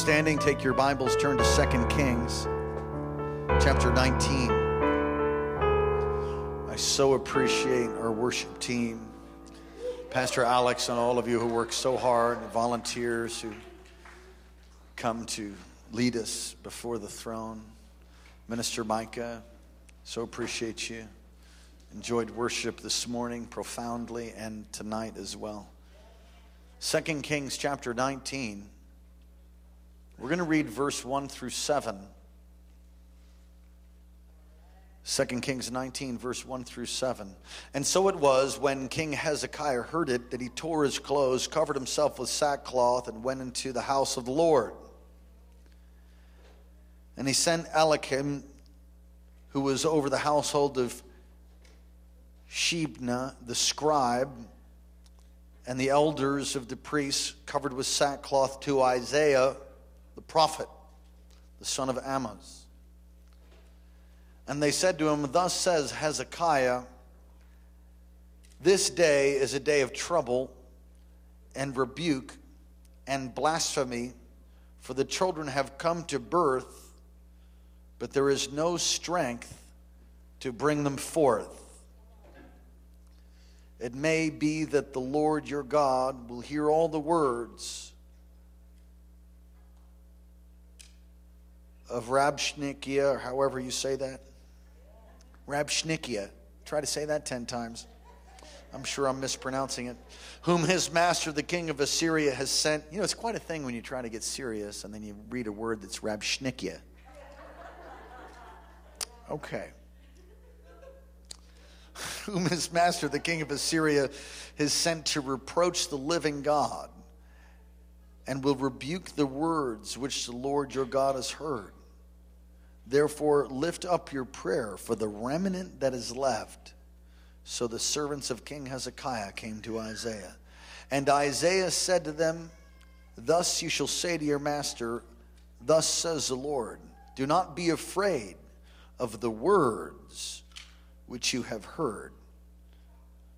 Standing. Take your Bibles. Turn to 2 Kings, chapter 19. I so appreciate our worship team, Pastor Alex, and all of you who work so hard, volunteers who come to lead us before the throne. Minister Micah, so appreciate you. Enjoyed worship this morning profoundly and tonight as well. 2 Kings chapter 19. We're going to read verse 1 through 7. 2 Kings 19, verse 1 through 7. And so it was when King Hezekiah heard it that he tore his clothes, covered himself with sackcloth, and went into the house of the Lord. And he sent Eliakim, who was over the household of Shebna, the scribe, and the elders of the priests covered with sackcloth to Isaiah the prophet, the son of Amoz. And they said to him, Thus says Hezekiah, this day is a day of trouble and rebuke and blasphemy, for the children have come to birth, but there is no strength to bring them forth. It may be that the Lord your God will hear all the words of Rabshnikia, or however you say that. Rabshnikia. Try to say that 10 times. I'm sure I'm mispronouncing it. Whom his master, the king of Assyria, has sent. You know, it's quite a thing when you try to get serious and then you read a word that's Rabshnikia. Okay. Whom his master, the king of Assyria, has sent to reproach the living God and will rebuke the words which the Lord your God has heard. Therefore, lift up your prayer for the remnant that is left. So the servants of King Hezekiah came to Isaiah. And Isaiah said to them, Thus you shall say to your master, Thus says the Lord, do not be afraid of the words which you have heard,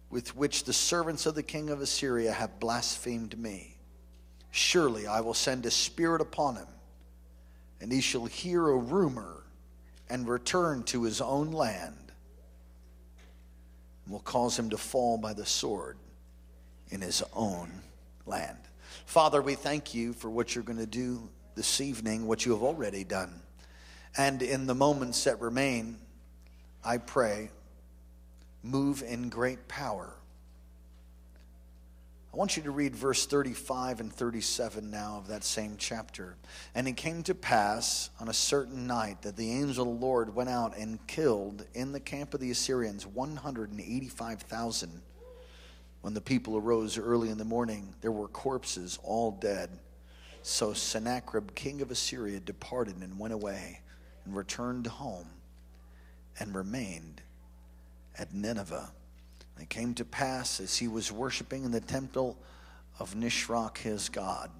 with which the servants of the king of Assyria have blasphemed me. Surely I will send a spirit upon him, and he shall hear a rumor and return to his own land, and will cause him to fall by the sword in his own land. Father, we thank you for what you're going to do this evening, what you have already done. And in the moments that remain, I pray, move in great power. I want you to read verse 35 and 37 now of that same chapter. And it came to pass on a certain night that the angel of the Lord went out and killed in the camp of the Assyrians 185,000. When the people arose early in the morning, there were corpses, all dead. So Sennacherib, king of Assyria, departed and went away and returned home and remained at Nineveh. It came to pass as he was worshiping in the temple of Nisroch his God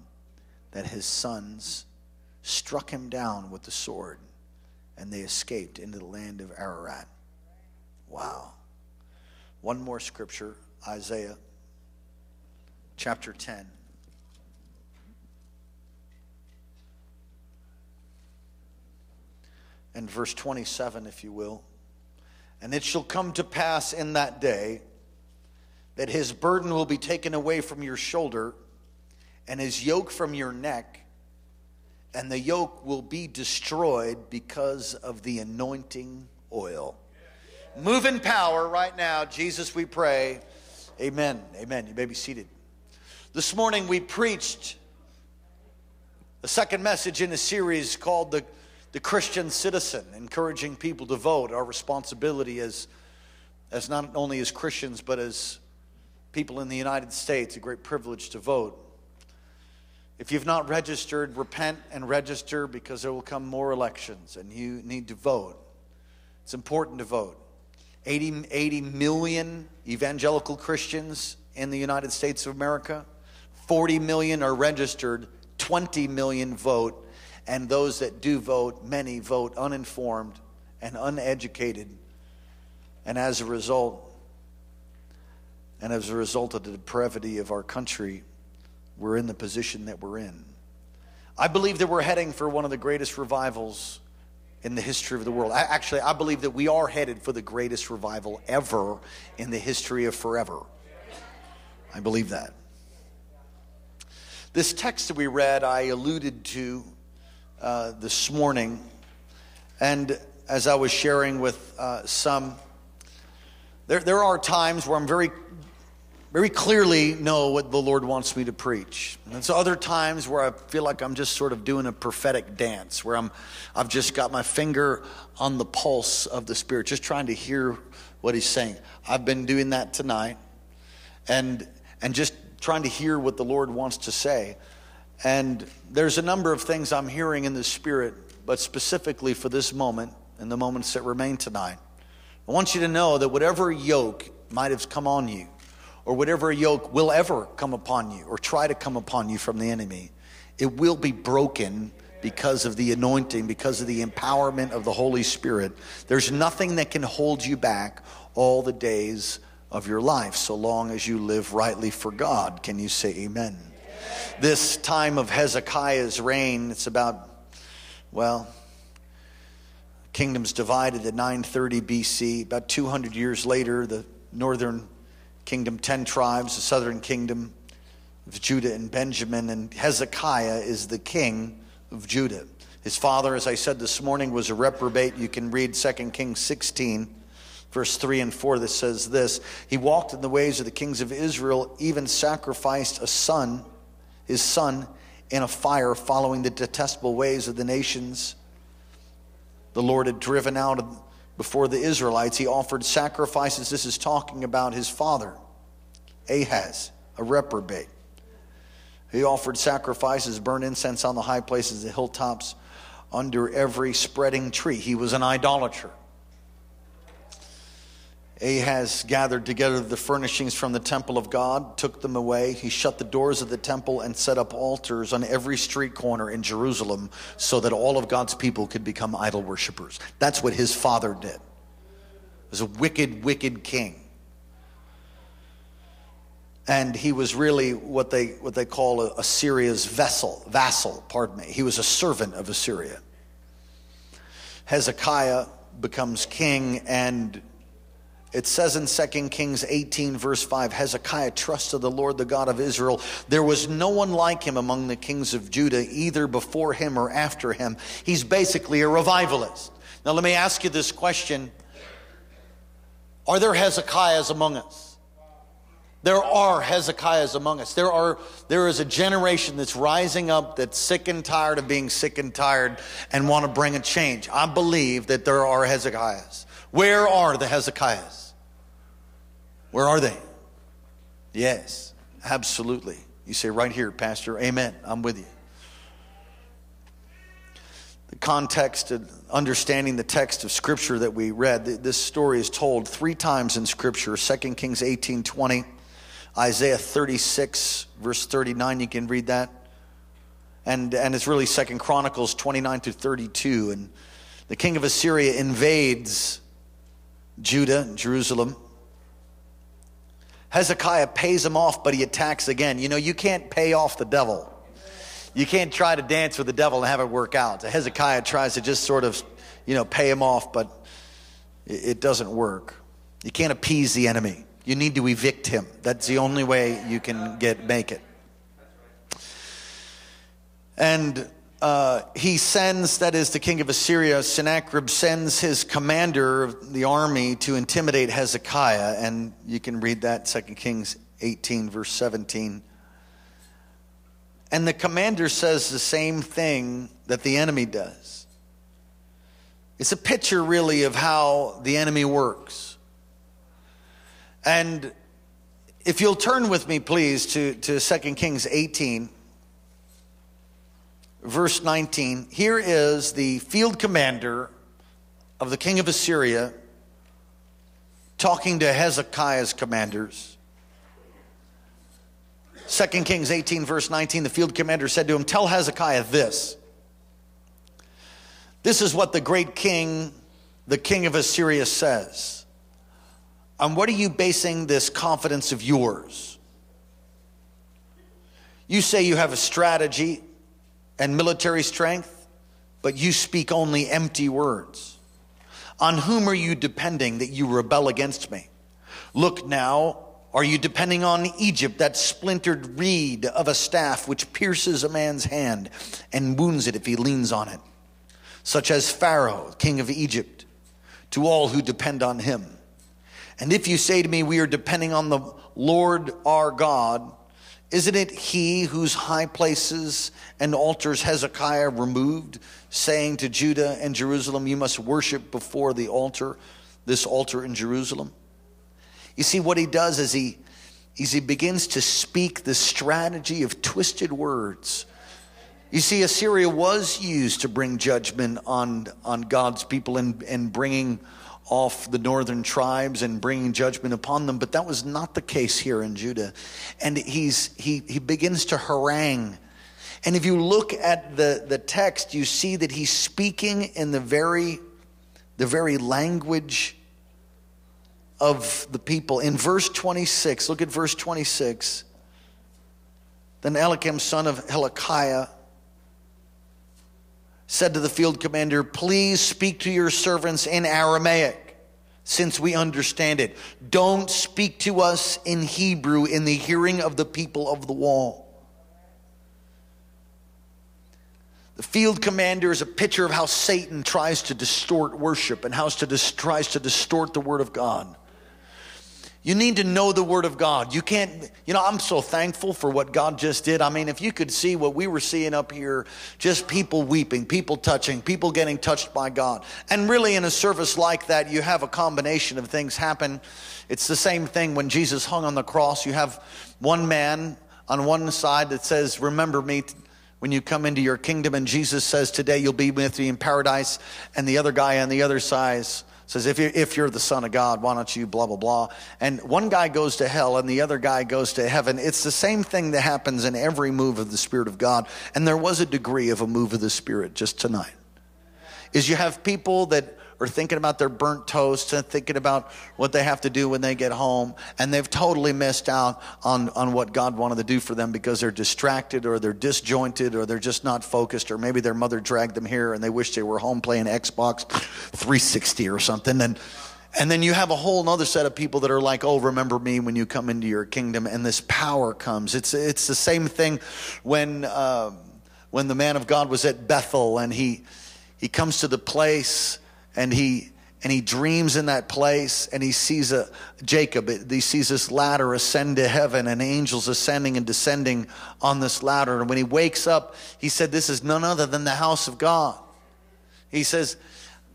that his sons struck him down with the sword and they escaped into the land of Ararat. Wow. One more scripture, Isaiah chapter 10. And verse 27, if you will. And it shall come to pass in that day that his burden will be taken away from your shoulder, and his yoke from your neck, and the yoke will be destroyed because of the anointing oil. Move in power right now, Jesus, we pray. Amen. Amen. You may be seated. This morning we preached the second message in a series called the the Christian citizen, encouraging people to vote, our responsibility as, as not only as Christians, but as people in the United States, a great privilege to vote. If you've not registered, repent and register because there will come more elections and you need to vote. It's important to vote. 80, 80 million evangelical Christians in the United States of America, 40 million are registered, 20 million vote, and those that do vote, many vote uninformed and uneducated. And as a result, and as a result of the depravity of our country, we're in the position that we're in. I believe that we're heading for one of the greatest revivals in the history of the world. I, actually, I believe that we are headed for the greatest revival ever in the history of forever. I believe that. This text that we read, I alluded to uh, this morning, and as I was sharing with uh, some, there, there are times where I'm very very clearly know what the Lord wants me to preach. And so other times where I feel like I'm just sort of doing a prophetic dance, where I'm, I've just got my finger on the pulse of the Spirit, just trying to hear what He's saying. I've been doing that tonight, and and just trying to hear what the Lord wants to say. And there's a number of things I'm hearing in the Spirit, but specifically for this moment and the moments that remain tonight, I want you to know that whatever yoke might have come on you or whatever yoke will ever come upon you or try to come upon you from the enemy, it will be broken because of the anointing, because of the empowerment of the Holy Spirit. There's nothing that can hold you back all the days of your life, so long as you live rightly for God. Can you say amen? This time of Hezekiah's reign, it's about, well, kingdoms divided at 930 BC. About 200 years later, the northern kingdom, 10 tribes, the southern kingdom of Judah and Benjamin, and Hezekiah is the king of Judah. His father, as I said this morning, was a reprobate. You can read 2 Kings 16, verse 3 and 4, that says this He walked in the ways of the kings of Israel, even sacrificed a son, his son, in a fire, following the detestable ways of the nations the Lord had driven out before the Israelites, he offered sacrifices. This is talking about his father, Ahaz, a reprobate. He offered sacrifices, burned incense on the high places, the hilltops, under every spreading tree. He was an idolater. Ahaz gathered together the furnishings from the temple of God, took them away. He shut the doors of the temple and set up altars on every street corner in Jerusalem so that all of God's people could become idol worshippers. That's what his father did. He was a wicked, wicked king. And he was really what they, what they call a, Assyria's vessel, vassal, pardon me. He was a servant of Assyria. Hezekiah becomes king and it says in 2 Kings 18, verse 5 Hezekiah trusted the Lord, the God of Israel. There was no one like him among the kings of Judah, either before him or after him. He's basically a revivalist. Now, let me ask you this question Are there Hezekiahs among us? There are Hezekiahs among us. There, are, there is a generation that's rising up that's sick and tired of being sick and tired and want to bring a change. I believe that there are Hezekiahs. Where are the Hezekiahs? Where are they? Yes, absolutely. You say, right here, Pastor. Amen. I'm with you. The context of understanding the text of Scripture that we read, this story is told three times in Scripture 2 Kings 18 20, Isaiah 36, verse 39. You can read that. And, and it's really Second Chronicles 29 to 32. And the king of Assyria invades Judah, Jerusalem. Hezekiah pays him off, but he attacks again. You know, you can't pay off the devil. You can't try to dance with the devil and have it work out. So Hezekiah tries to just sort of, you know, pay him off, but it doesn't work. You can't appease the enemy. You need to evict him. That's the only way you can get make it. And uh, he sends, that is the king of Assyria, Sennacherib sends his commander of the army to intimidate Hezekiah. And you can read that 2 Kings 18, verse 17. And the commander says the same thing that the enemy does. It's a picture, really, of how the enemy works. And if you'll turn with me, please, to, to 2 Kings 18. Verse 19. Here is the field commander of the king of Assyria talking to Hezekiah's commanders. 2 Kings 18, verse 19, the field commander said to him, Tell Hezekiah this. This is what the great king, the king of Assyria, says. On what are you basing this confidence of yours? You say you have a strategy and military strength, but you speak only empty words. On whom are you depending that you rebel against me? Look now, are you depending on Egypt, that splintered reed of a staff which pierces a man's hand and wounds it if he leans on it? Such as Pharaoh, king of Egypt, to all who depend on him. And if you say to me, We are depending on the Lord our God, isn't it he whose high places and altars Hezekiah removed, saying to Judah and Jerusalem, You must worship before the altar, this altar in Jerusalem? You see, what he does is he, is he begins to speak the strategy of twisted words. You see, Assyria was used to bring judgment on, on God's people and, and bringing off the northern tribes and bringing judgment upon them, but that was not the case here in Judah. And he's, he, he begins to harangue. And if you look at the, the text, you see that he's speaking in the very, the very language of the people. In verse 26, look at verse 26. Then Eliakim, son of Hilkiah, said to the field commander, Please speak to your servants in Aramaic, since we understand it. Don't speak to us in Hebrew in the hearing of the people of the wall. The field commander is a picture of how Satan tries to distort worship and how to dis- tries to distort the word of God. You need to know the Word of God. You can't, you know, I'm so thankful for what God just did. I mean, if you could see what we were seeing up here, just people weeping, people touching, people getting touched by God. And really, in a service like that, you have a combination of things happen. It's the same thing when Jesus hung on the cross. You have one man on one side that says, Remember me when you come into your kingdom. And Jesus says, Today you'll be with me in paradise. And the other guy on the other side, says, if you're, if you're the son of God, why don't you blah, blah, blah. And one guy goes to hell and the other guy goes to heaven. It's the same thing that happens in every move of the Spirit of God. And there was a degree of a move of the Spirit just tonight. Is you have people that are thinking about their burnt toast and thinking about what they have to do when they get home. And they've totally missed out on, on what God wanted to do for them because they're distracted or they're disjointed or they're just not focused or maybe their mother dragged them here and they wish they were home playing Xbox 360 or something. And, and then you have a whole other set of people that are like, oh, remember me when you come into your kingdom. And this power comes. It's, it's the same thing when, uh, when the man of God was at Bethel and he, he comes to the place and he and he dreams in that place and he sees a jacob he sees this ladder ascend to heaven and angels ascending and descending on this ladder. And when he wakes up he said this is none other than the house of god. He says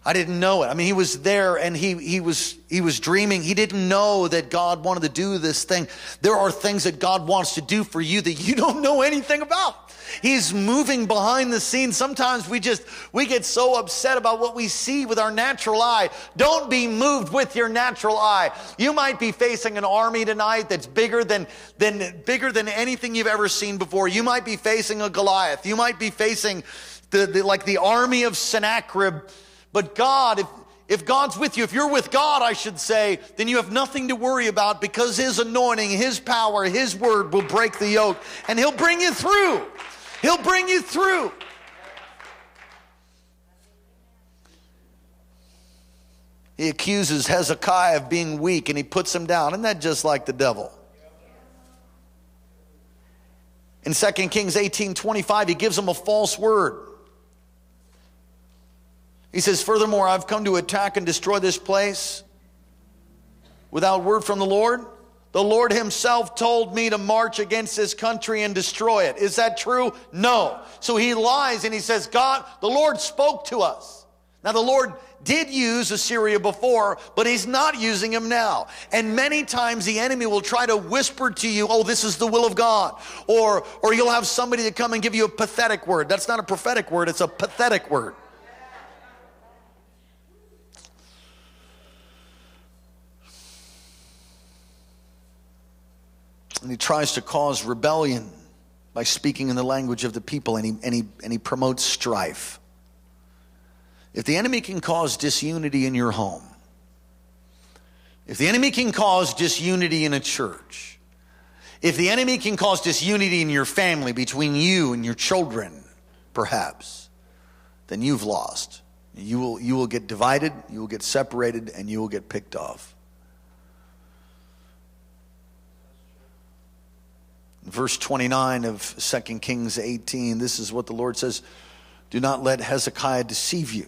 i didn't know it i mean he was there and he, he was he was dreaming he didn't know that god wanted to do this thing there are things that god wants to do for you that you don't know anything about He's moving behind the scenes. Sometimes we just, we get so upset about what we see with our natural eye. Don't be moved with your natural eye. You might be facing an army tonight that's bigger than, than, bigger than anything you've ever seen before. You might be facing a Goliath. You might be facing the, the like the army of Sennacherib. But God, if, if God's with you, if you're with God, I should say, then you have nothing to worry about because His anointing, His power, His word will break the yoke and He'll bring you through. He'll bring you through. He accuses Hezekiah of being weak and he puts him down. Isn't that just like the devil? In 2 Kings 18 25, he gives him a false word. He says, Furthermore, I've come to attack and destroy this place without word from the Lord. The Lord Himself told me to march against this country and destroy it. Is that true? No. So he lies and he says, God, the Lord spoke to us. Now, the Lord did use Assyria before, but He's not using them now. And many times the enemy will try to whisper to you, oh, this is the will of God. Or, or you'll have somebody to come and give you a pathetic word. That's not a prophetic word, it's a pathetic word. And he tries to cause rebellion by speaking in the language of the people, and he, and he, and he promotes strife. If the enemy can cause disunity in your home, if the enemy can cause disunity in a church, if the enemy can cause disunity in your family between you and your children, perhaps, then you've lost. You will, you will get divided, you will get separated, and you will get picked off. Verse 29 of 2 Kings 18, this is what the Lord says Do not let Hezekiah deceive you.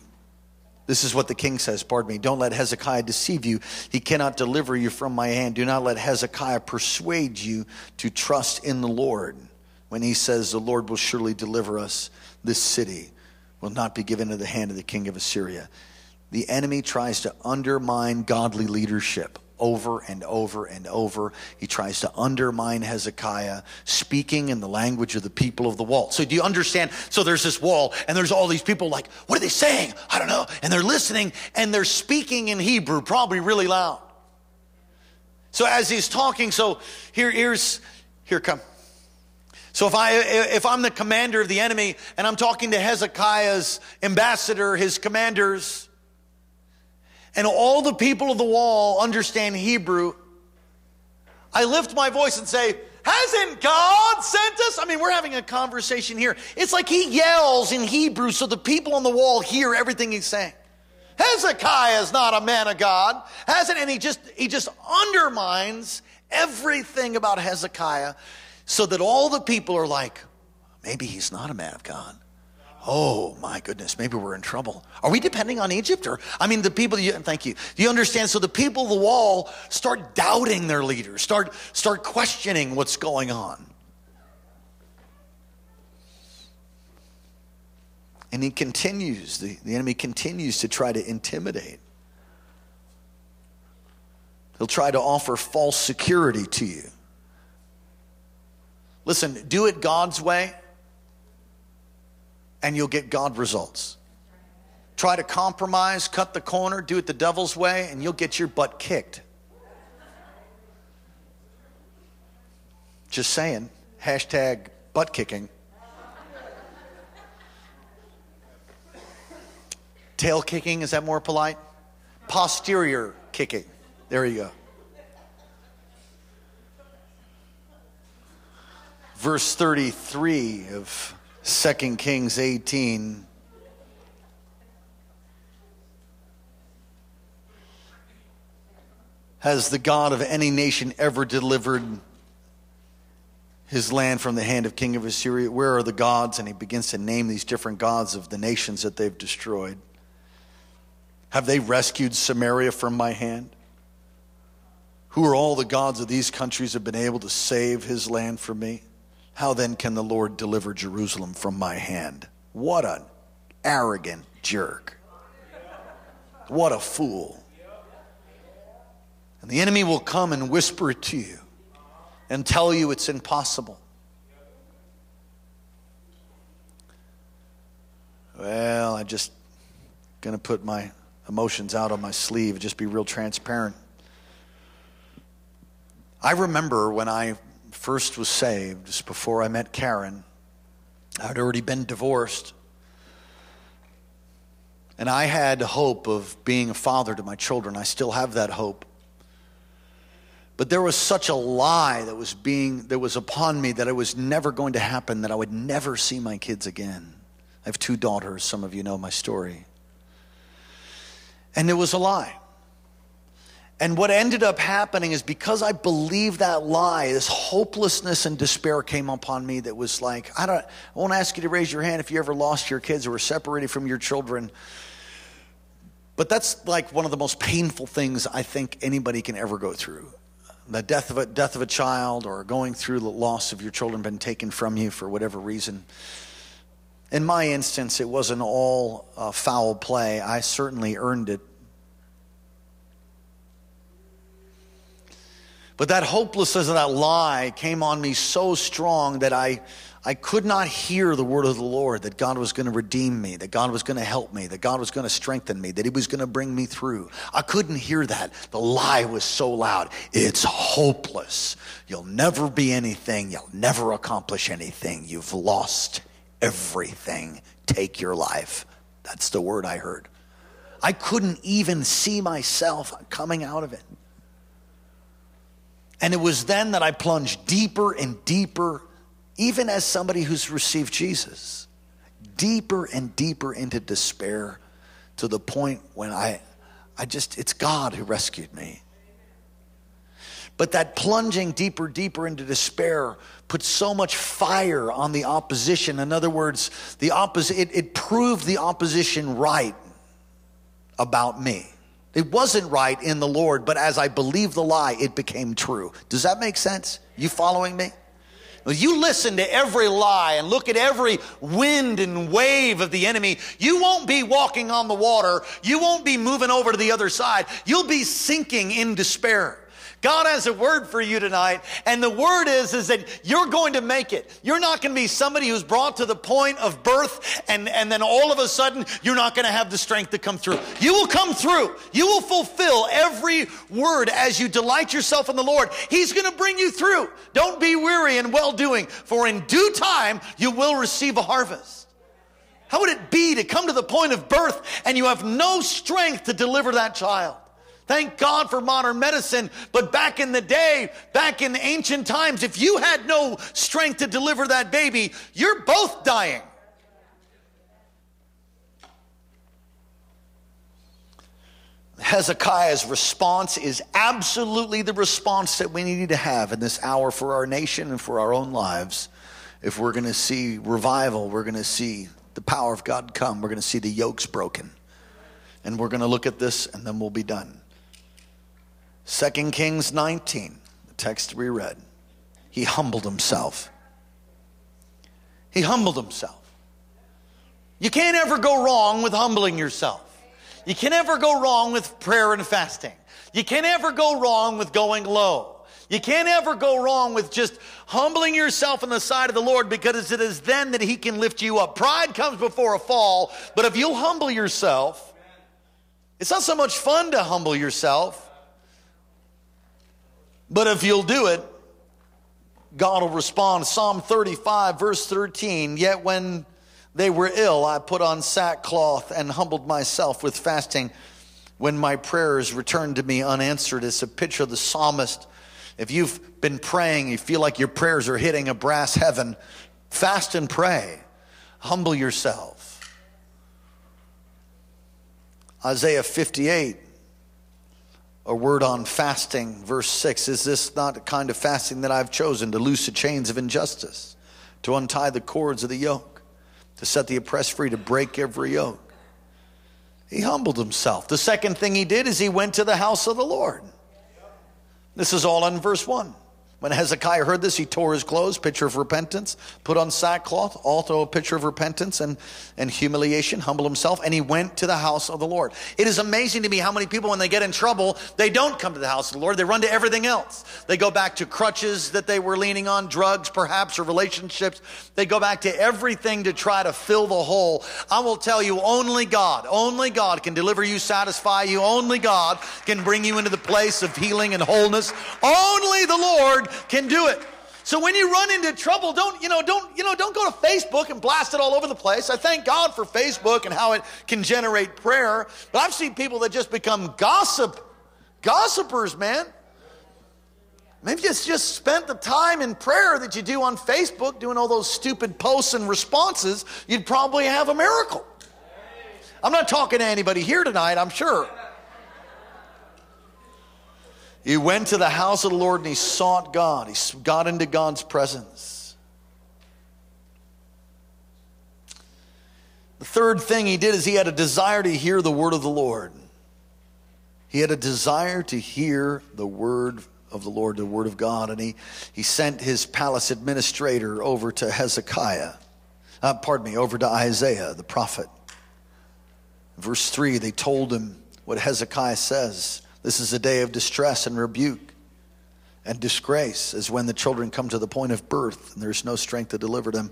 This is what the king says, pardon me. Don't let Hezekiah deceive you. He cannot deliver you from my hand. Do not let Hezekiah persuade you to trust in the Lord when he says, The Lord will surely deliver us. This city will not be given to the hand of the king of Assyria. The enemy tries to undermine godly leadership over and over and over. He tries to undermine Hezekiah, speaking in the language of the people of the wall. So, do you understand? So, there's this wall, and there's all these people like, what are they saying? I don't know. And they're listening, and they're speaking in Hebrew, probably really loud. So, as he's talking, so here, here's, here come. So if I if I'm the commander of the enemy and I'm talking to Hezekiah's ambassador, his commanders, and all the people of the wall understand Hebrew, I lift my voice and say, Hasn't God sent us? I mean, we're having a conversation here. It's like he yells in Hebrew so the people on the wall hear everything he's saying. Hezekiah is not a man of God, hasn't, and he just he just undermines everything about Hezekiah so that all the people are like, maybe he's not a man of God oh my goodness, maybe we're in trouble. Are we depending on Egypt? Or, I mean, the people, you, thank you. You understand? So the people of the wall start doubting their leaders, start, start questioning what's going on. And he continues, the, the enemy continues to try to intimidate. He'll try to offer false security to you. Listen, do it God's way and you'll get God results. Try to compromise, cut the corner, do it the devil's way, and you'll get your butt kicked. Just saying. Hashtag butt kicking. Tail kicking, is that more polite? Posterior kicking. There you go. Verse 33 of 2 Kings 18. Has the God of any nation ever delivered his land from the hand of king of Assyria? Where are the gods? And he begins to name these different gods of the nations that they've destroyed. Have they rescued Samaria from my hand? Who are all the gods of these countries have been able to save his land from me? How then can the Lord deliver Jerusalem from my hand? What an arrogant jerk. What a fool. And the enemy will come and whisper it to you and tell you it's impossible. Well, I just going to put my emotions out on my sleeve, just be real transparent. I remember when I first was saved, just before I met Karen, I'd already been divorced. And I had hope of being a father to my children. I still have that hope. But there was such a lie that was being that was upon me that it was never going to happen, that I would never see my kids again. I have two daughters, some of you know my story. And it was a lie. And what ended up happening is because I believed that lie, this hopelessness and despair came upon me that was like, I don't I won't ask you to raise your hand if you ever lost your kids or were separated from your children. But that's like one of the most painful things I think anybody can ever go through. The death of a death of a child or going through the loss of your children been taken from you for whatever reason. In my instance, it wasn't all uh, foul play. I certainly earned it. But that hopelessness of that lie came on me so strong that I, I could not hear the word of the Lord that God was going to redeem me, that God was going to help me, that God was going to strengthen me, that He was going to bring me through. I couldn't hear that. The lie was so loud. It's hopeless. You'll never be anything. You'll never accomplish anything. You've lost everything. Take your life. That's the word I heard. I couldn't even see myself coming out of it. And it was then that I plunged deeper and deeper, even as somebody who's received Jesus, deeper and deeper into despair to the point when I, I just, it's God who rescued me. But that plunging deeper, deeper into despair put so much fire on the opposition. In other words, the opposite, it, it proved the opposition right about me. It wasn't right in the Lord, but as I believed the lie, it became true. Does that make sense? You following me? You listen to every lie and look at every wind and wave of the enemy. You won't be walking on the water. You won't be moving over to the other side. You'll be sinking in despair. God has a word for you tonight, and the word is, is that you're going to make it. You're not going to be somebody who's brought to the point of birth, and, and then all of a sudden, you're not going to have the strength to come through. You will come through. You will fulfill every word as you delight yourself in the Lord. He's going to bring you through. Don't be weary in well doing, for in due time, you will receive a harvest. How would it be to come to the point of birth and you have no strength to deliver that child? Thank God for modern medicine. But back in the day, back in ancient times, if you had no strength to deliver that baby, you're both dying. Hezekiah's response is absolutely the response that we need to have in this hour for our nation and for our own lives. If we're going to see revival, we're going to see the power of God come, we're going to see the yokes broken. And we're going to look at this and then we'll be done. 2 Kings 19, the text we read. He humbled himself. He humbled himself. You can't ever go wrong with humbling yourself. You can never go wrong with prayer and fasting. You can never go wrong with going low. You can't ever go wrong with just humbling yourself in the sight of the Lord because it is then that He can lift you up. Pride comes before a fall, but if you'll humble yourself, it's not so much fun to humble yourself. But if you'll do it, God will respond. Psalm 35, verse 13. Yet when they were ill, I put on sackcloth and humbled myself with fasting. When my prayers returned to me unanswered, it's a picture of the psalmist. If you've been praying, you feel like your prayers are hitting a brass heaven, fast and pray. Humble yourself. Isaiah 58 a word on fasting, verse 6. Is this not the kind of fasting that I've chosen to loose the chains of injustice, to untie the cords of the yoke, to set the oppressed free, to break every yoke? He humbled himself. The second thing he did is he went to the house of the Lord. This is all in verse 1. When Hezekiah heard this, he tore his clothes, picture of repentance, put on sackcloth, also a picture of repentance and, and humiliation, humble himself, and he went to the house of the Lord. It is amazing to me how many people, when they get in trouble, they don't come to the house of the Lord. They run to everything else. They go back to crutches that they were leaning on, drugs perhaps, or relationships. They go back to everything to try to fill the hole. I will tell you, only God, only God can deliver you, satisfy you. Only God can bring you into the place of healing and wholeness. Only the Lord can do it. So when you run into trouble, don't, you know, don't, you know, don't go to Facebook and blast it all over the place. I thank God for Facebook and how it can generate prayer. But I've seen people that just become gossip, gossipers, man. Maybe it's just spent the time in prayer that you do on Facebook, doing all those stupid posts and responses, you'd probably have a miracle. I'm not talking to anybody here tonight, I'm sure. He went to the house of the Lord and he sought God. He got into God's presence. The third thing he did is he had a desire to hear the word of the Lord. He had a desire to hear the word of the Lord, the word of God, and he, he sent his palace administrator over to Hezekiah. uh, pardon me, over to Isaiah, the prophet. Verse 3, they told him what Hezekiah says. This is a day of distress and rebuke and disgrace, as when the children come to the point of birth and there's no strength to deliver them.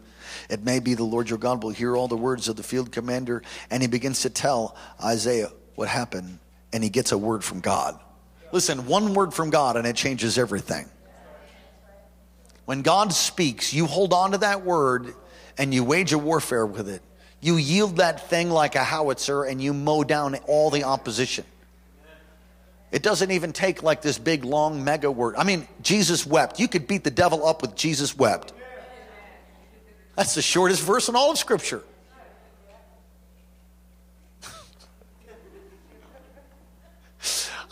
It may be the Lord your God will hear all the words of the field commander, and he begins to tell Isaiah what happened, and he gets a word from God. Listen, one word from God, and it changes everything. When God speaks, you hold on to that word and you wage a warfare with it. You yield that thing like a howitzer and you mow down all the opposition. It doesn't even take like this big, long, mega word. I mean, Jesus wept. You could beat the devil up with Jesus wept. That's the shortest verse in all of Scripture.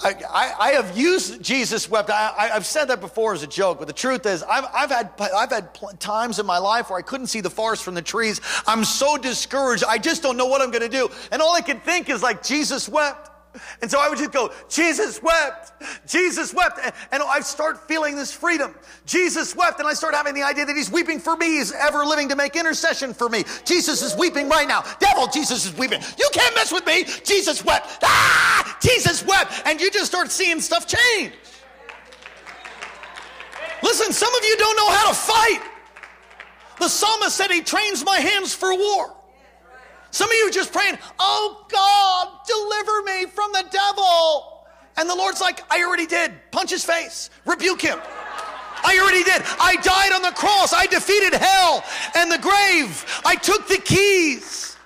I, I, I, have used Jesus wept. I, have said that before as a joke, but the truth is, I've, I've had, I've had times in my life where I couldn't see the forest from the trees. I'm so discouraged. I just don't know what I'm going to do. And all I can think is like, Jesus wept. And so I would just go, Jesus wept. Jesus wept. And, and I start feeling this freedom. Jesus wept. And I start having the idea that he's weeping for me. He's ever living to make intercession for me. Jesus is weeping right now. Devil, Jesus is weeping. You can't mess with me. Jesus wept. Ah, Jesus wept. And you just start seeing stuff change. Listen, some of you don't know how to fight. The psalmist said he trains my hands for war. Some of you are just praying, oh God, deliver me from the devil. And the Lord's like, I already did. Punch his face, rebuke him. I already did. I died on the cross. I defeated hell and the grave. I took the keys.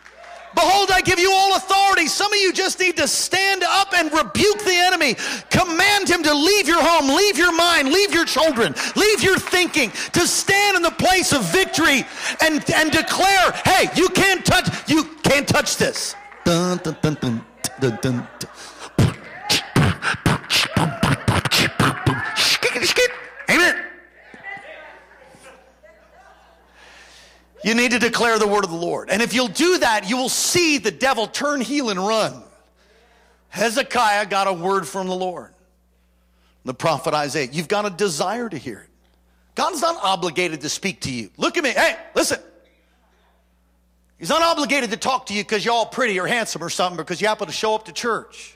Behold, I give you all authority. Some of you just need to stand up and rebuke the enemy. Command him to leave your home, leave your mind, leave your children, leave your thinking, to stand in the place of victory and, and declare, hey, you can't touch, you can't touch this. Dun, dun, dun, Amen. You need to declare the word of the Lord. And if you'll do that, you will see the devil turn heel and run. Hezekiah got a word from the Lord. The prophet Isaiah, you've got a desire to hear it. God's not obligated to speak to you. Look at me. Hey, listen. He's not obligated to talk to you because you're all pretty or handsome or something because you happen to show up to church.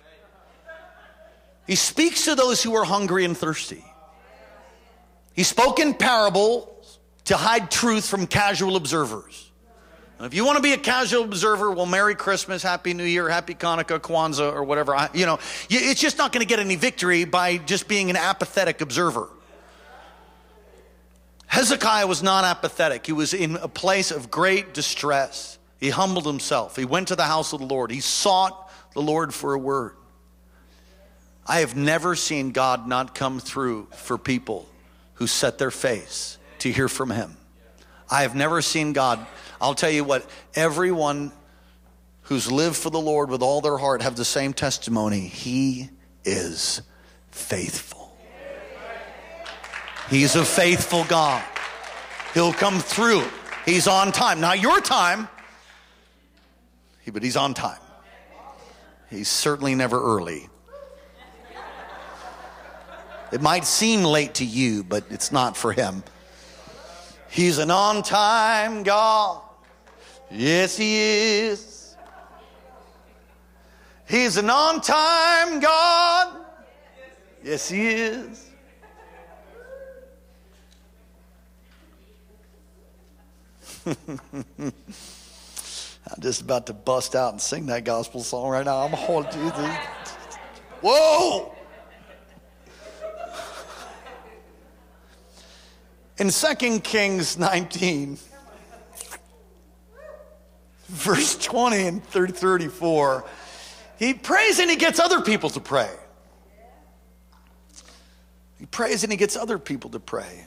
He speaks to those who are hungry and thirsty. He spoke in parables to hide truth from casual observers. If you want to be a casual observer, well, Merry Christmas, Happy New Year, Happy Hanukkah, Kwanzaa, or whatever. I, you know, it's just not going to get any victory by just being an apathetic observer. Hezekiah was not apathetic. He was in a place of great distress. He humbled himself. He went to the house of the Lord. He sought the Lord for a word. I have never seen God not come through for people who set their face to hear from Him. I have never seen God. I'll tell you what, everyone who's lived for the Lord with all their heart have the same testimony. He is faithful. He's a faithful God. He'll come through. He's on time. Not your time, but he's on time. He's certainly never early. It might seem late to you, but it's not for him. He's an on time God. Yes, He is. He's an on time God. Yes, He is. I'm just about to bust out and sing that gospel song right now. I'm holding Jesus. Whoa! In 2 Kings 19, verse 20 and 30, 34, he prays and he gets other people to pray. He prays and he gets other people to pray.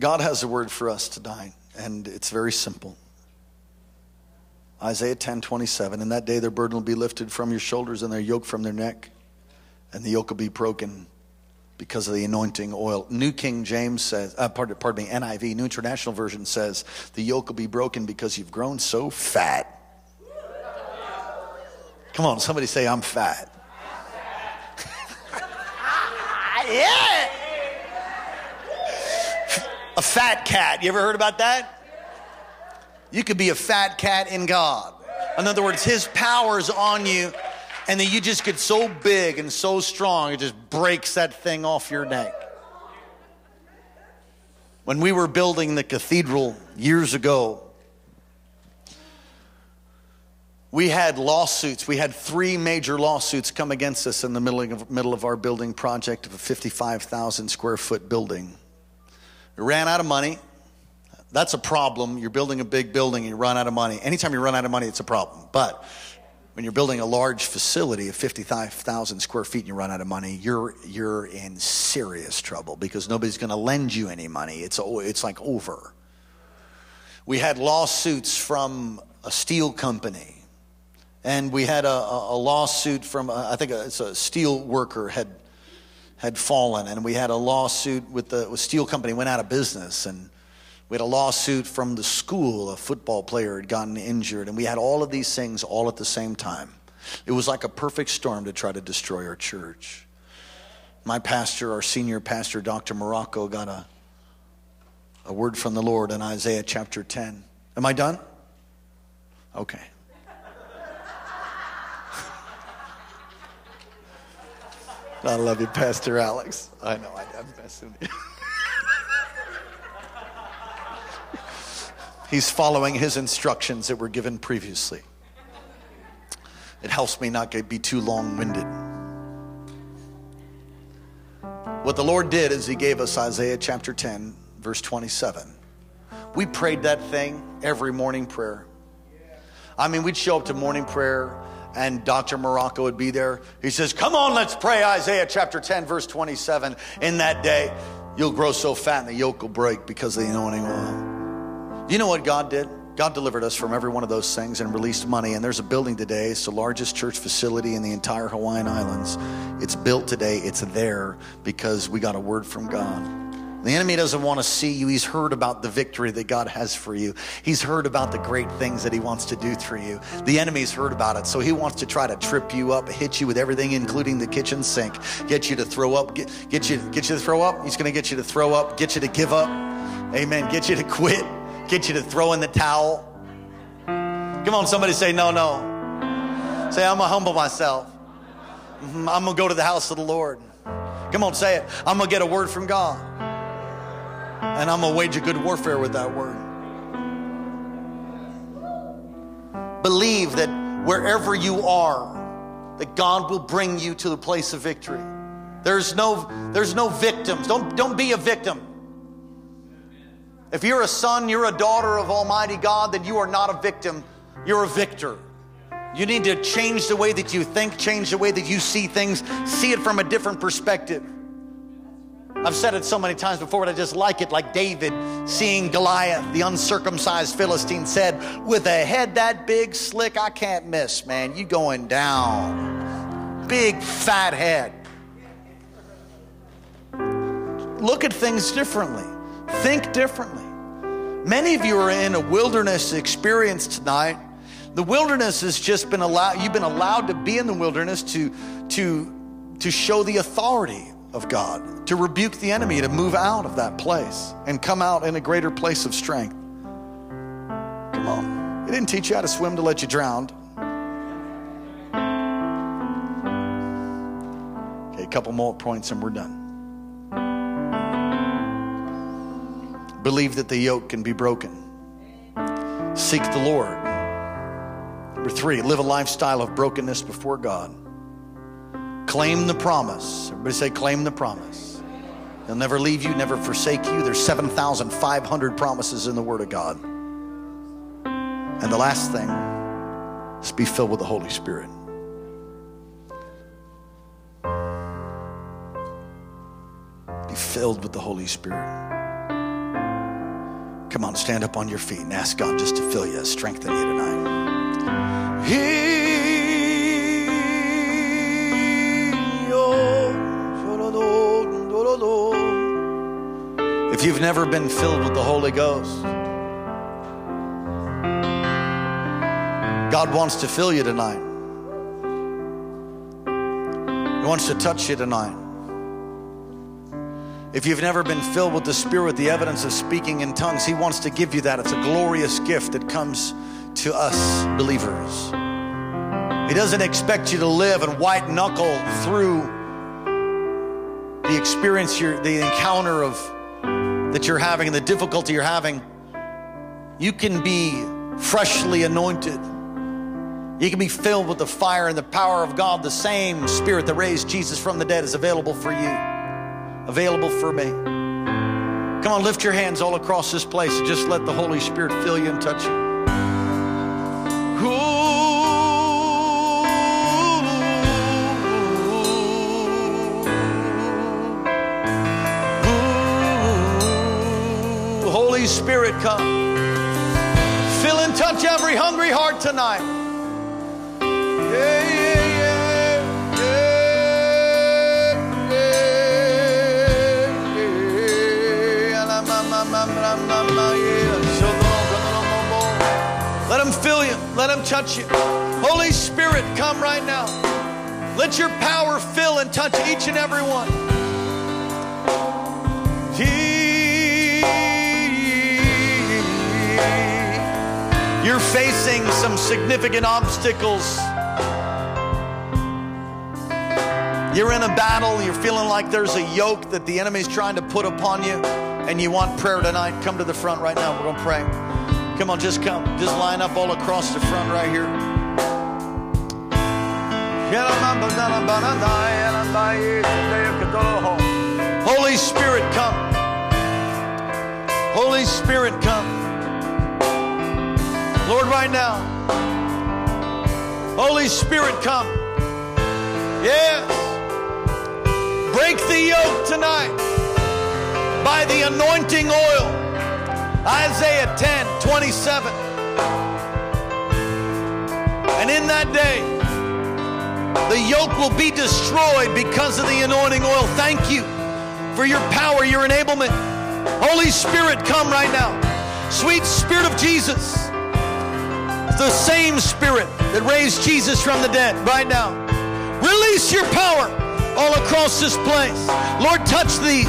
God has a word for us tonight, and it's very simple. Isaiah 10 27. In that day, their burden will be lifted from your shoulders and their yoke from their neck and the yoke will be broken because of the anointing oil. New King James says, uh, pardon, pardon me, NIV, New International Version says, the yoke will be broken because you've grown so fat. Come on, somebody say, I'm fat. I'm fat. yeah. A fat cat. You ever heard about that? You could be a fat cat in God. In other words, His power is on you, and then you just get so big and so strong, it just breaks that thing off your neck. When we were building the cathedral years ago, we had lawsuits. We had three major lawsuits come against us in the middle of, middle of our building project of a 55,000 square foot building. We ran out of money. That's a problem. You're building a big building and you run out of money. Anytime you run out of money, it's a problem. But when you're building a large facility of 55,000 square feet and you run out of money, you're, you're in serious trouble because nobody's going to lend you any money. It's, it's like over. We had lawsuits from a steel company. And we had a, a lawsuit from, I think it's a steel worker had, had fallen. And we had a lawsuit with the steel company went out of business. And we had a lawsuit from the school. A football player had gotten injured. And we had all of these things all at the same time. It was like a perfect storm to try to destroy our church. My pastor, our senior pastor, Dr. Marocco, got a, a word from the Lord in Isaiah chapter 10. Am I done? Okay. I love you, Pastor Alex. I know I, am messing with you. He's following his instructions that were given previously. It helps me not get, be too long winded. What the Lord did is He gave us Isaiah chapter 10, verse 27. We prayed that thing every morning prayer. I mean, we'd show up to morning prayer and Dr. Marocco would be there. He says, Come on, let's pray Isaiah chapter 10, verse 27. In that day, you'll grow so fat and the yoke will break because of the anointing oil. You know what God did? God delivered us from every one of those things and released money. And there's a building today. It's the largest church facility in the entire Hawaiian Islands. It's built today. It's there because we got a word from God. The enemy doesn't want to see you. He's heard about the victory that God has for you. He's heard about the great things that He wants to do through you. The enemy's heard about it. So He wants to try to trip you up, hit you with everything, including the kitchen sink, get you to throw up, get, get you, get you to throw up. He's going to get you to throw up, get you to give up. Amen. Get you to quit get you to throw in the towel. Come on, somebody say, no, no. Say, I'm going to humble myself. I'm going to go to the house of the Lord. Come on, say it. I'm going to get a word from God. And I'm going to wage a good warfare with that word. Believe that wherever you are, that God will bring you to the place of victory. There's no, there's no victims. Don't, don't be a victim. If you're a son, you're a daughter of Almighty God, then you are not a victim, you're a victor. You need to change the way that you think, change the way that you see things, see it from a different perspective. I've said it so many times before, but I just like it. Like David seeing Goliath, the uncircumcised Philistine, said, With a head that big, slick, I can't miss, man. You going down. Big, fat head. Look at things differently. Think differently. Many of you are in a wilderness experience tonight. The wilderness has just been allowed, you've been allowed to be in the wilderness to, to, to show the authority of God, to rebuke the enemy, to move out of that place and come out in a greater place of strength. Come on. He didn't teach you how to swim to let you drown. Okay, a couple more points and we're done. Believe that the yoke can be broken. Seek the Lord. Number three, live a lifestyle of brokenness before God. Claim the promise. Everybody say, claim the promise. He'll never leave you, never forsake you. There's 7,500 promises in the Word of God. And the last thing is be filled with the Holy Spirit. Be filled with the Holy Spirit. Come on, stand up on your feet and ask God just to fill you, strengthen you tonight. If you've never been filled with the Holy Ghost, God wants to fill you tonight. He wants to touch you tonight. If you've never been filled with the Spirit, the evidence of speaking in tongues, He wants to give you that. It's a glorious gift that comes to us believers. He doesn't expect you to live and white knuckle through the experience, the encounter of that you're having, and the difficulty you're having. You can be freshly anointed. You can be filled with the fire and the power of God. The same Spirit that raised Jesus from the dead is available for you, available for me. Come on, lift your hands all across this place and just let the Holy Spirit fill you and touch you. Ooh. Holy Spirit, come. Fill and touch every hungry heart tonight. Yeah, yeah, Let him fill you. Let him touch you. Holy Spirit, come right now. Let your power fill and touch each and every one. Facing some significant obstacles. You're in a battle, you're feeling like there's a yoke that the enemy's trying to put upon you, and you want prayer tonight. Come to the front right now. We're going to pray. Come on, just come. Just line up all across the front right here. Holy Spirit, come. Holy Spirit, come. Lord, right now, Holy Spirit, come. Yes. Break the yoke tonight by the anointing oil. Isaiah 10 27. And in that day, the yoke will be destroyed because of the anointing oil. Thank you for your power, your enablement. Holy Spirit, come right now. Sweet Spirit of Jesus the same Spirit that raised Jesus from the dead right now. Release your power all across this place. Lord, touch these.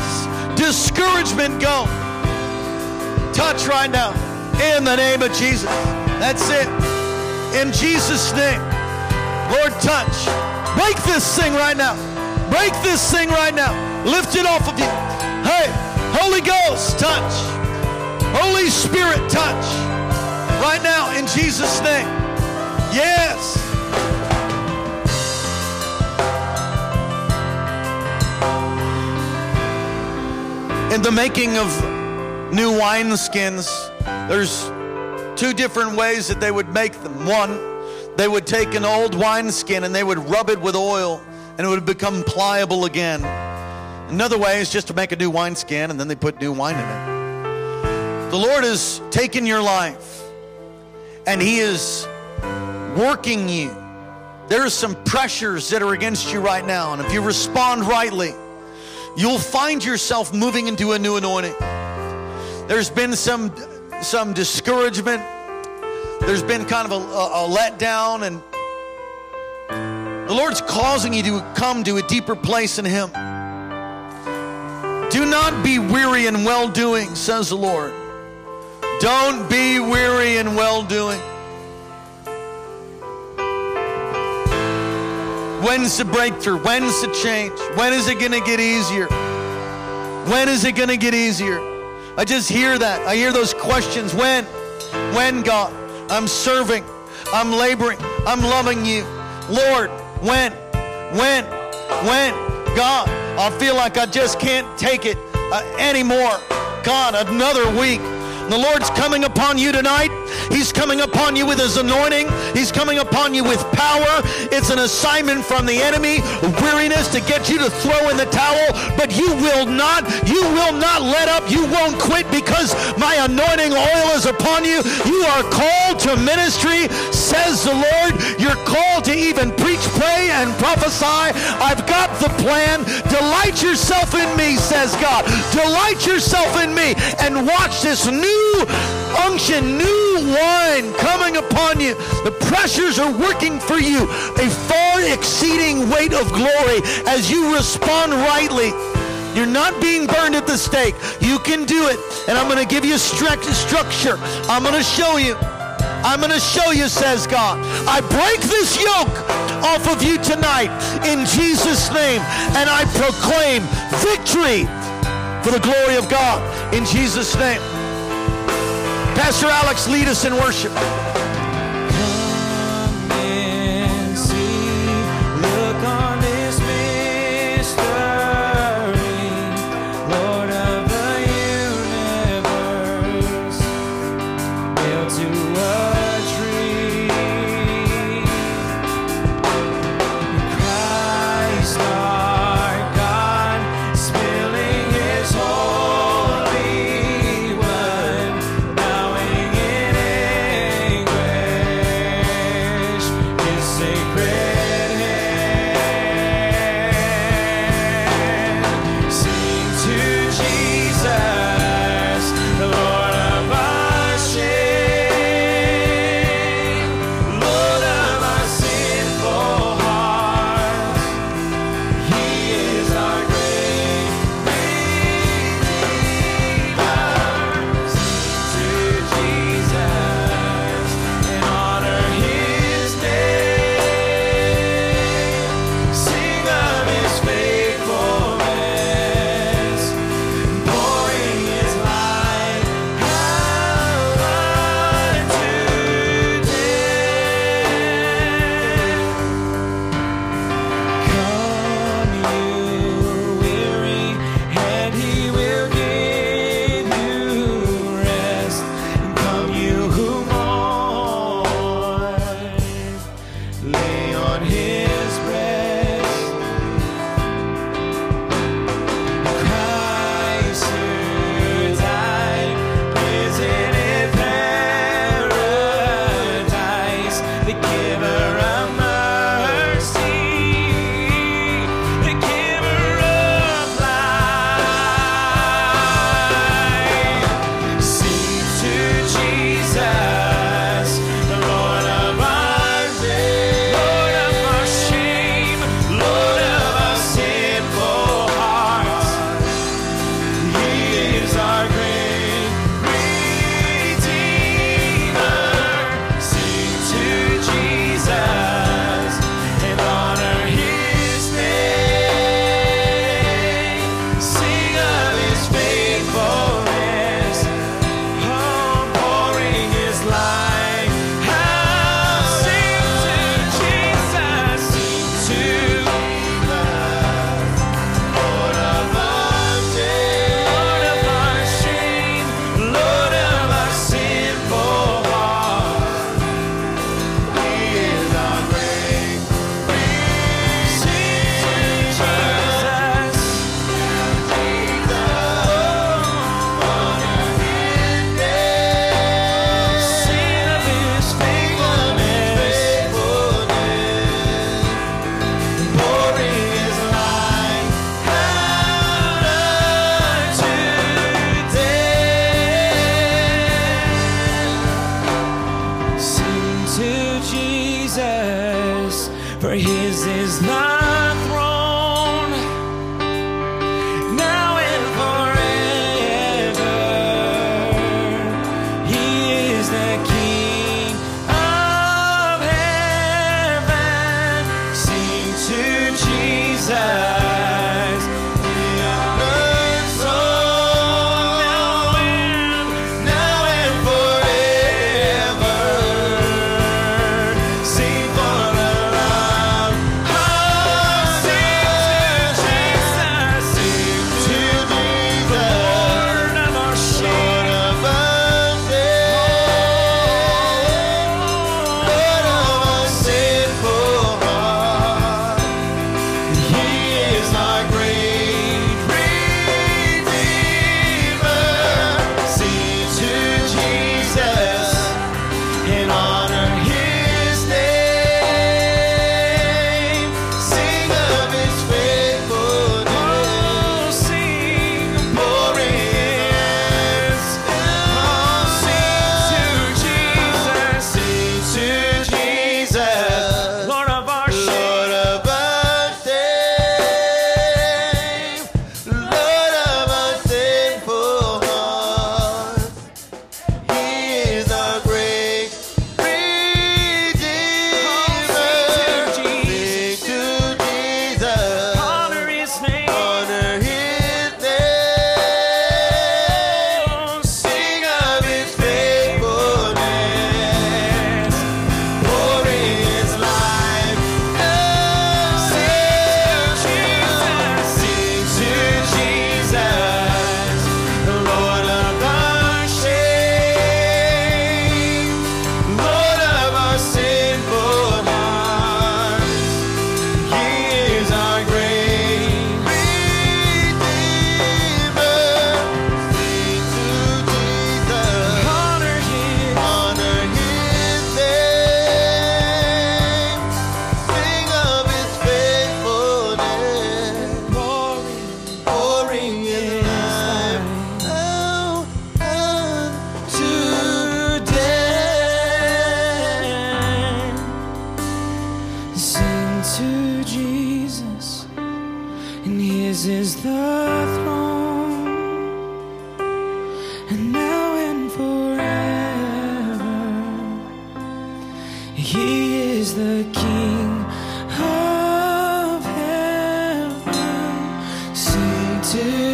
Discouragement go. Touch right now in the name of Jesus. That's it. In Jesus' name. Lord, touch. Break this thing right now. Break this thing right now. Lift it off of you. Hey, Holy Ghost, touch. Holy Spirit, touch right now in Jesus' name. Yes. In the making of new wineskins, there's two different ways that they would make them. One, they would take an old wineskin and they would rub it with oil and it would become pliable again. Another way is just to make a new wineskin and then they put new wine in it. The Lord has taken your life and He is working you. There are some pressures that are against you right now, and if you respond rightly, you'll find yourself moving into a new anointing. There's been some some discouragement. There's been kind of a, a, a letdown, and the Lord's causing you to come to a deeper place in Him. Do not be weary in well doing, says the Lord. Don't be weary in well doing. When's the breakthrough? When's the change? When is it going to get easier? When is it going to get easier? I just hear that. I hear those questions. When? When, God? I'm serving. I'm laboring. I'm loving you. Lord, when? When? When? God, I feel like I just can't take it uh, anymore. God, another week. The Lord's coming upon you tonight. He's coming upon you with His anointing. He's coming upon you with power. It's an assignment from the enemy, weariness to get you to throw in the towel. But you will not, you will not let up. You won't quit because my anointing oil is upon you. You are called to ministry, says the Lord. You're called to even preach, pray, and prophesy. I've got the plan. Delight yourself in me, says God. Delight yourself in me and watch this new unction, new wine coming upon you. The pressures are working for you, a far exceeding weight of glory as you respond rightly. You're not being burned at the stake. You can do it. And I'm going to give you structure. I'm going to show you. I'm going to show you, says God. I break this yoke off of you tonight in Jesus' name. And I proclaim victory for the glory of God in Jesus' name. Pastor Alex, lead us in worship.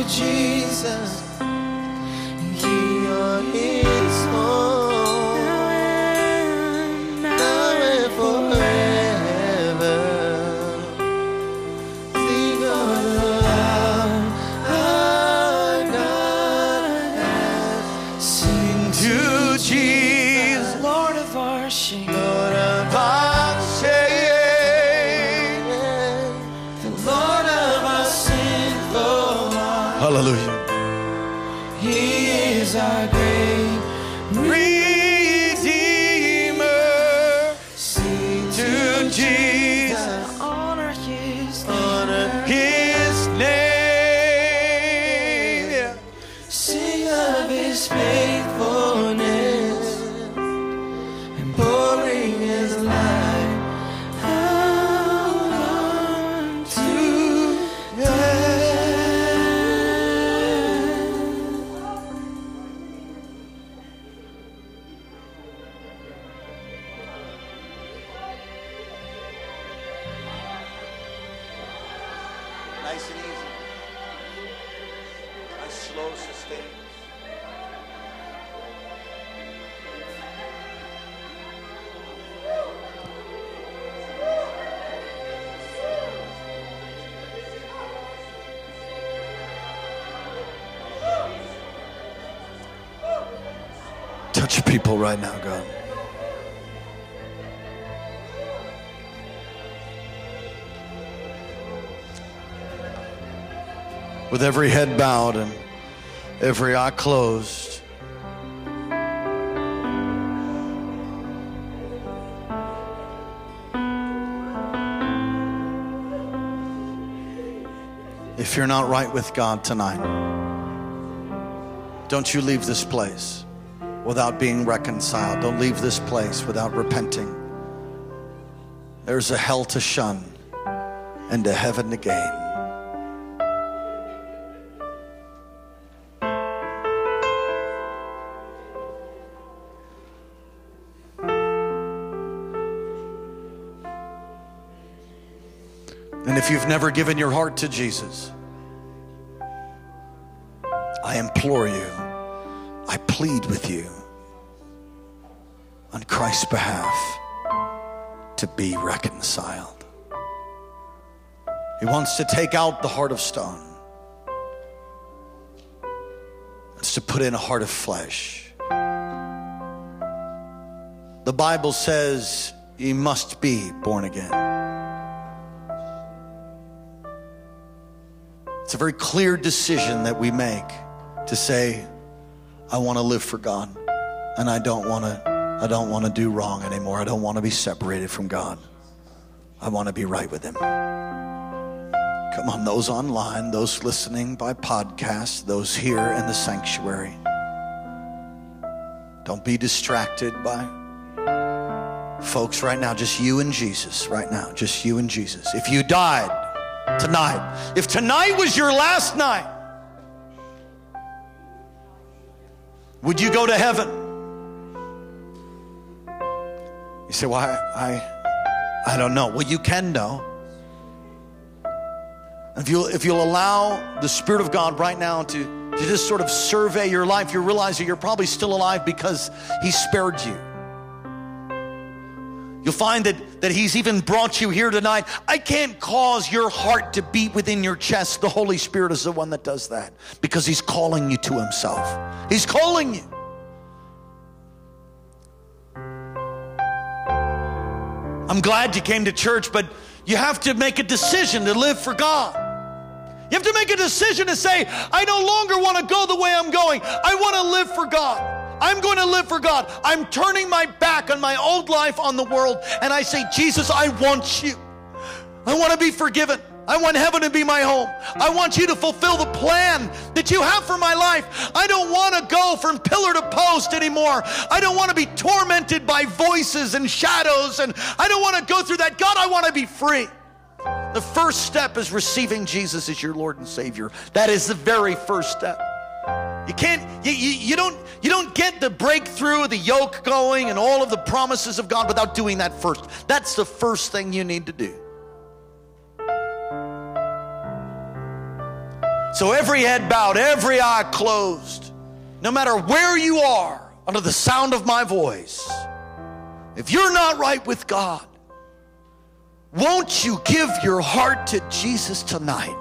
Jesus. People right now, God. with every head bowed and every eye closed. If you're not right with God tonight, don't you leave this place without being reconciled. Don't leave this place without repenting. There's a hell to shun and a heaven to gain. And if you've never given your heart to Jesus, I implore you, plead with you on Christ's behalf to be reconciled. He wants to take out the heart of stone. It's to put in a heart of flesh. The Bible says you must be born again. It's a very clear decision that we make to say, I want to live for God and I don't want to I don't want to do wrong anymore. I don't want to be separated from God. I want to be right with him. Come on, those online, those listening by podcast, those here in the sanctuary. Don't be distracted by folks right now, just you and Jesus right now, just you and Jesus. If you died tonight, if tonight was your last night, would you go to heaven? You say, well, I, I, I don't know. Well, you can know. If you'll, if you'll allow the Spirit of God right now to, to just sort of survey your life, you realize that you're probably still alive because He spared you. You'll find that, that He's even brought you here tonight. I can't cause your heart to beat within your chest. The Holy Spirit is the one that does that because He's calling you to Himself. He's calling you. I'm glad you came to church, but you have to make a decision to live for God. You have to make a decision to say, I no longer want to go the way I'm going. I want to live for God. I'm going to live for God. I'm turning my back on my old life, on the world, and I say, Jesus, I want you. I want to be forgiven. I want heaven to be my home. I want you to fulfill the plan that you have for my life. I don't want to go from pillar to post anymore. I don't want to be tormented by voices and shadows, and I don't want to go through that. God, I want to be free. The first step is receiving Jesus as your Lord and Savior. That is the very first step. You can't, you, you, you, don't, you don't get the breakthrough, the yoke going, and all of the promises of God without doing that first. That's the first thing you need to do. So every head bowed, every eye closed, no matter where you are under the sound of my voice, if you're not right with God, won't you give your heart to Jesus tonight?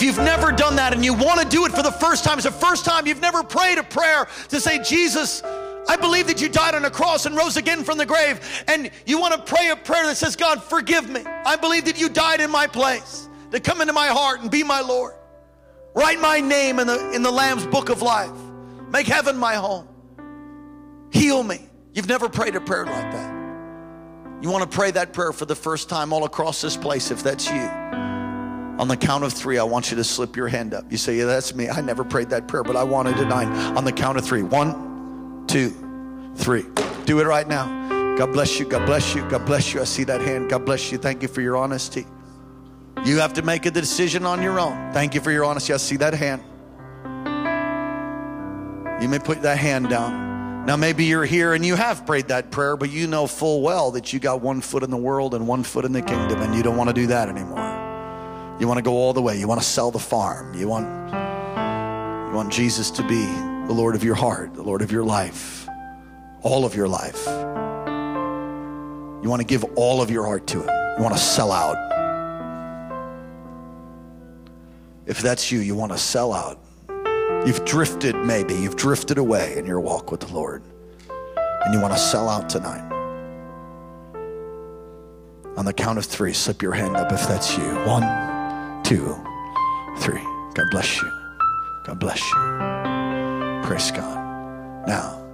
If you've never done that and you want to do it for the first time, it's the first time you've never prayed a prayer to say, Jesus, I believe that you died on a cross and rose again from the grave, and you want to pray a prayer that says, God, forgive me. I believe that you died in my place, to come into my heart and be my Lord. Write my name in the, in the Lamb's book of life. Make heaven my home. Heal me. You've never prayed a prayer like that. You want to pray that prayer for the first time all across this place, if that's you. On the count of three, I want you to slip your hand up. You say, Yeah, that's me. I never prayed that prayer, but I wanted to nine. On the count of three. One, two, three. Do it right now. God bless you. God bless you. God bless you. I see that hand. God bless you. Thank you for your honesty. You have to make a decision on your own. Thank you for your honesty. I see that hand. You may put that hand down. Now, maybe you're here and you have prayed that prayer, but you know full well that you got one foot in the world and one foot in the kingdom, and you don't want to do that anymore. You want to go all the way. You want to sell the farm. You want, you want Jesus to be the Lord of your heart, the Lord of your life, all of your life. You want to give all of your heart to Him. You want to sell out. If that's you, you want to sell out. You've drifted, maybe. You've drifted away in your walk with the Lord. And you want to sell out tonight. On the count of three, slip your hand up if that's you. One, two, three. God bless you. God bless you. Praise God. Now,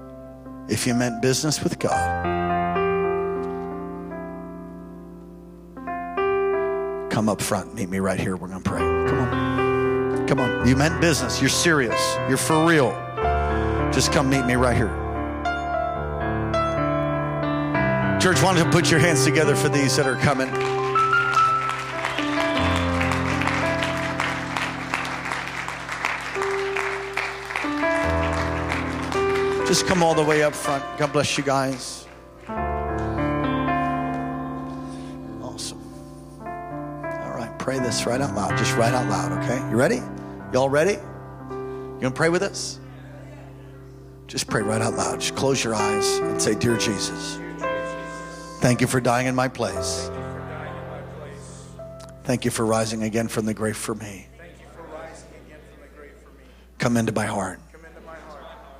if you meant business with God, come up front. Meet me right here. We're going to pray. Come on. Come on. You meant business. You're serious. You're for real. Just come meet me right here. Church, why don't you put your hands together for these that are coming? Just come all the way up front. God bless you guys. Awesome. All right, pray this right out loud. Just right out loud, okay? You ready? Y'all ready? You gonna pray with us? Just pray right out loud. Just close your eyes and say, Dear Jesus, thank you for dying in my place. Thank you for rising again from the grave for me. Come into my heart.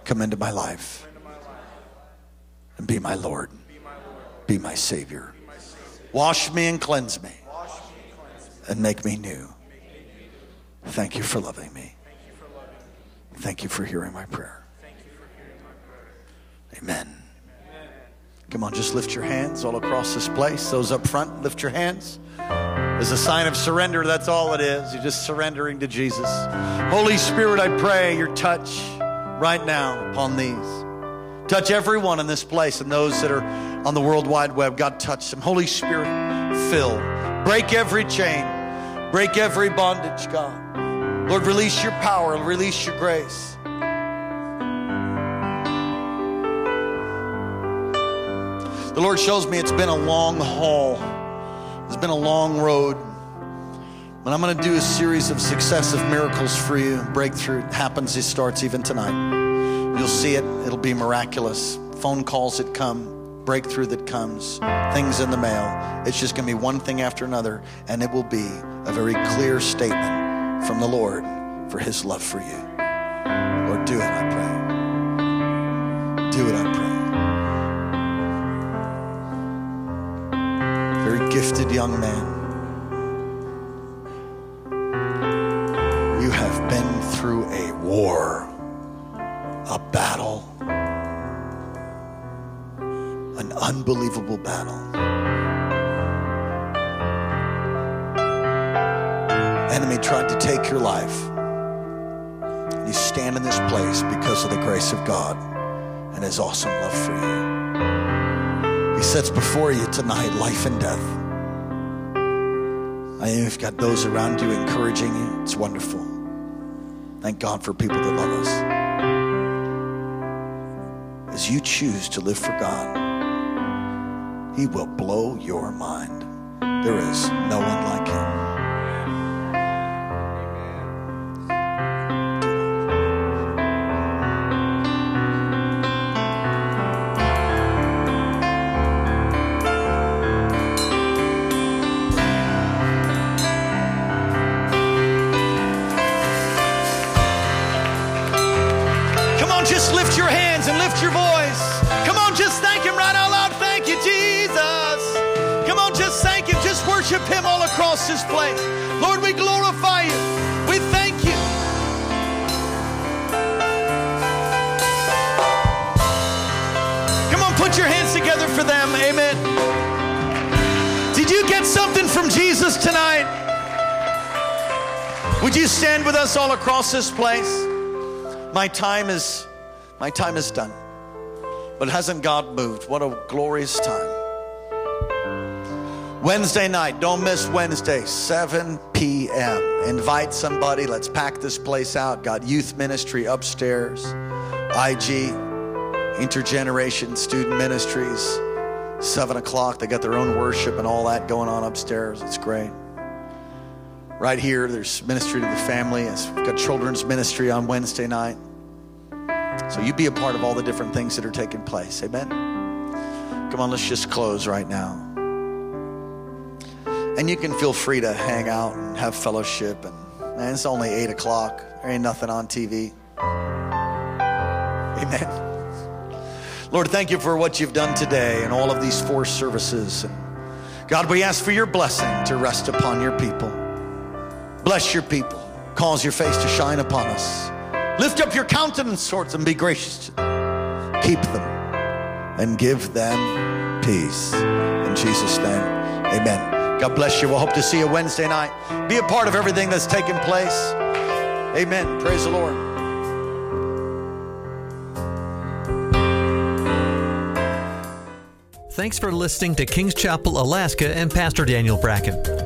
Come into my life. And be my Lord. Be my Savior. Wash me and cleanse me. And make me new. Thank you for loving me. Thank you for hearing my prayer. Amen. Come on, just lift your hands all across this place. Those up front, lift your hands. As a sign of surrender, that's all it is. You're just surrendering to Jesus. Holy Spirit, I pray your touch right now upon these. Touch everyone in this place and those that are on the World Wide Web. God, touch them. Holy Spirit, fill. Break every chain. Break every bondage, God. Lord, release your power, release your grace. The Lord shows me it's been a long haul, it's been a long road. But I'm going to do a series of successive miracles for you. Breakthrough happens, it starts even tonight. You'll see it, it'll be miraculous. Phone calls that come, breakthrough that comes, things in the mail. It's just going to be one thing after another, and it will be a very clear statement from the Lord for His love for you. Lord, do it, I pray. Do it, I pray. Very gifted young man. Place because of the grace of God and his awesome love for you. He sets before you tonight life and death. I know you've got those around you encouraging you. It's wonderful. Thank God for people that love us. As you choose to live for God, He will blow your mind. There is no one like Him. Stand with us all across this place? My time is my time is done. But hasn't God moved? What a glorious time. Wednesday night, don't miss Wednesday, 7 p.m. Invite somebody. Let's pack this place out. Got youth ministry upstairs, IG, intergeneration student ministries. 7 o'clock, they got their own worship and all that going on upstairs. It's great. Right here, there's ministry to the family. We've got children's ministry on Wednesday night. So you be a part of all the different things that are taking place. Amen. Come on, let's just close right now. And you can feel free to hang out and have fellowship. And man, it's only eight o'clock. There ain't nothing on TV. Amen. Lord, thank you for what you've done today and all of these four services. God, we ask for your blessing to rest upon your people. Bless your people. Cause your face to shine upon us. Lift up your countenance towards them. Be gracious to them. Keep them and give them peace. In Jesus' name, amen. God bless you. We'll hope to see you Wednesday night. Be a part of everything that's taking place. Amen. Praise the Lord. Thanks for listening to Kings Chapel, Alaska, and Pastor Daniel Bracken.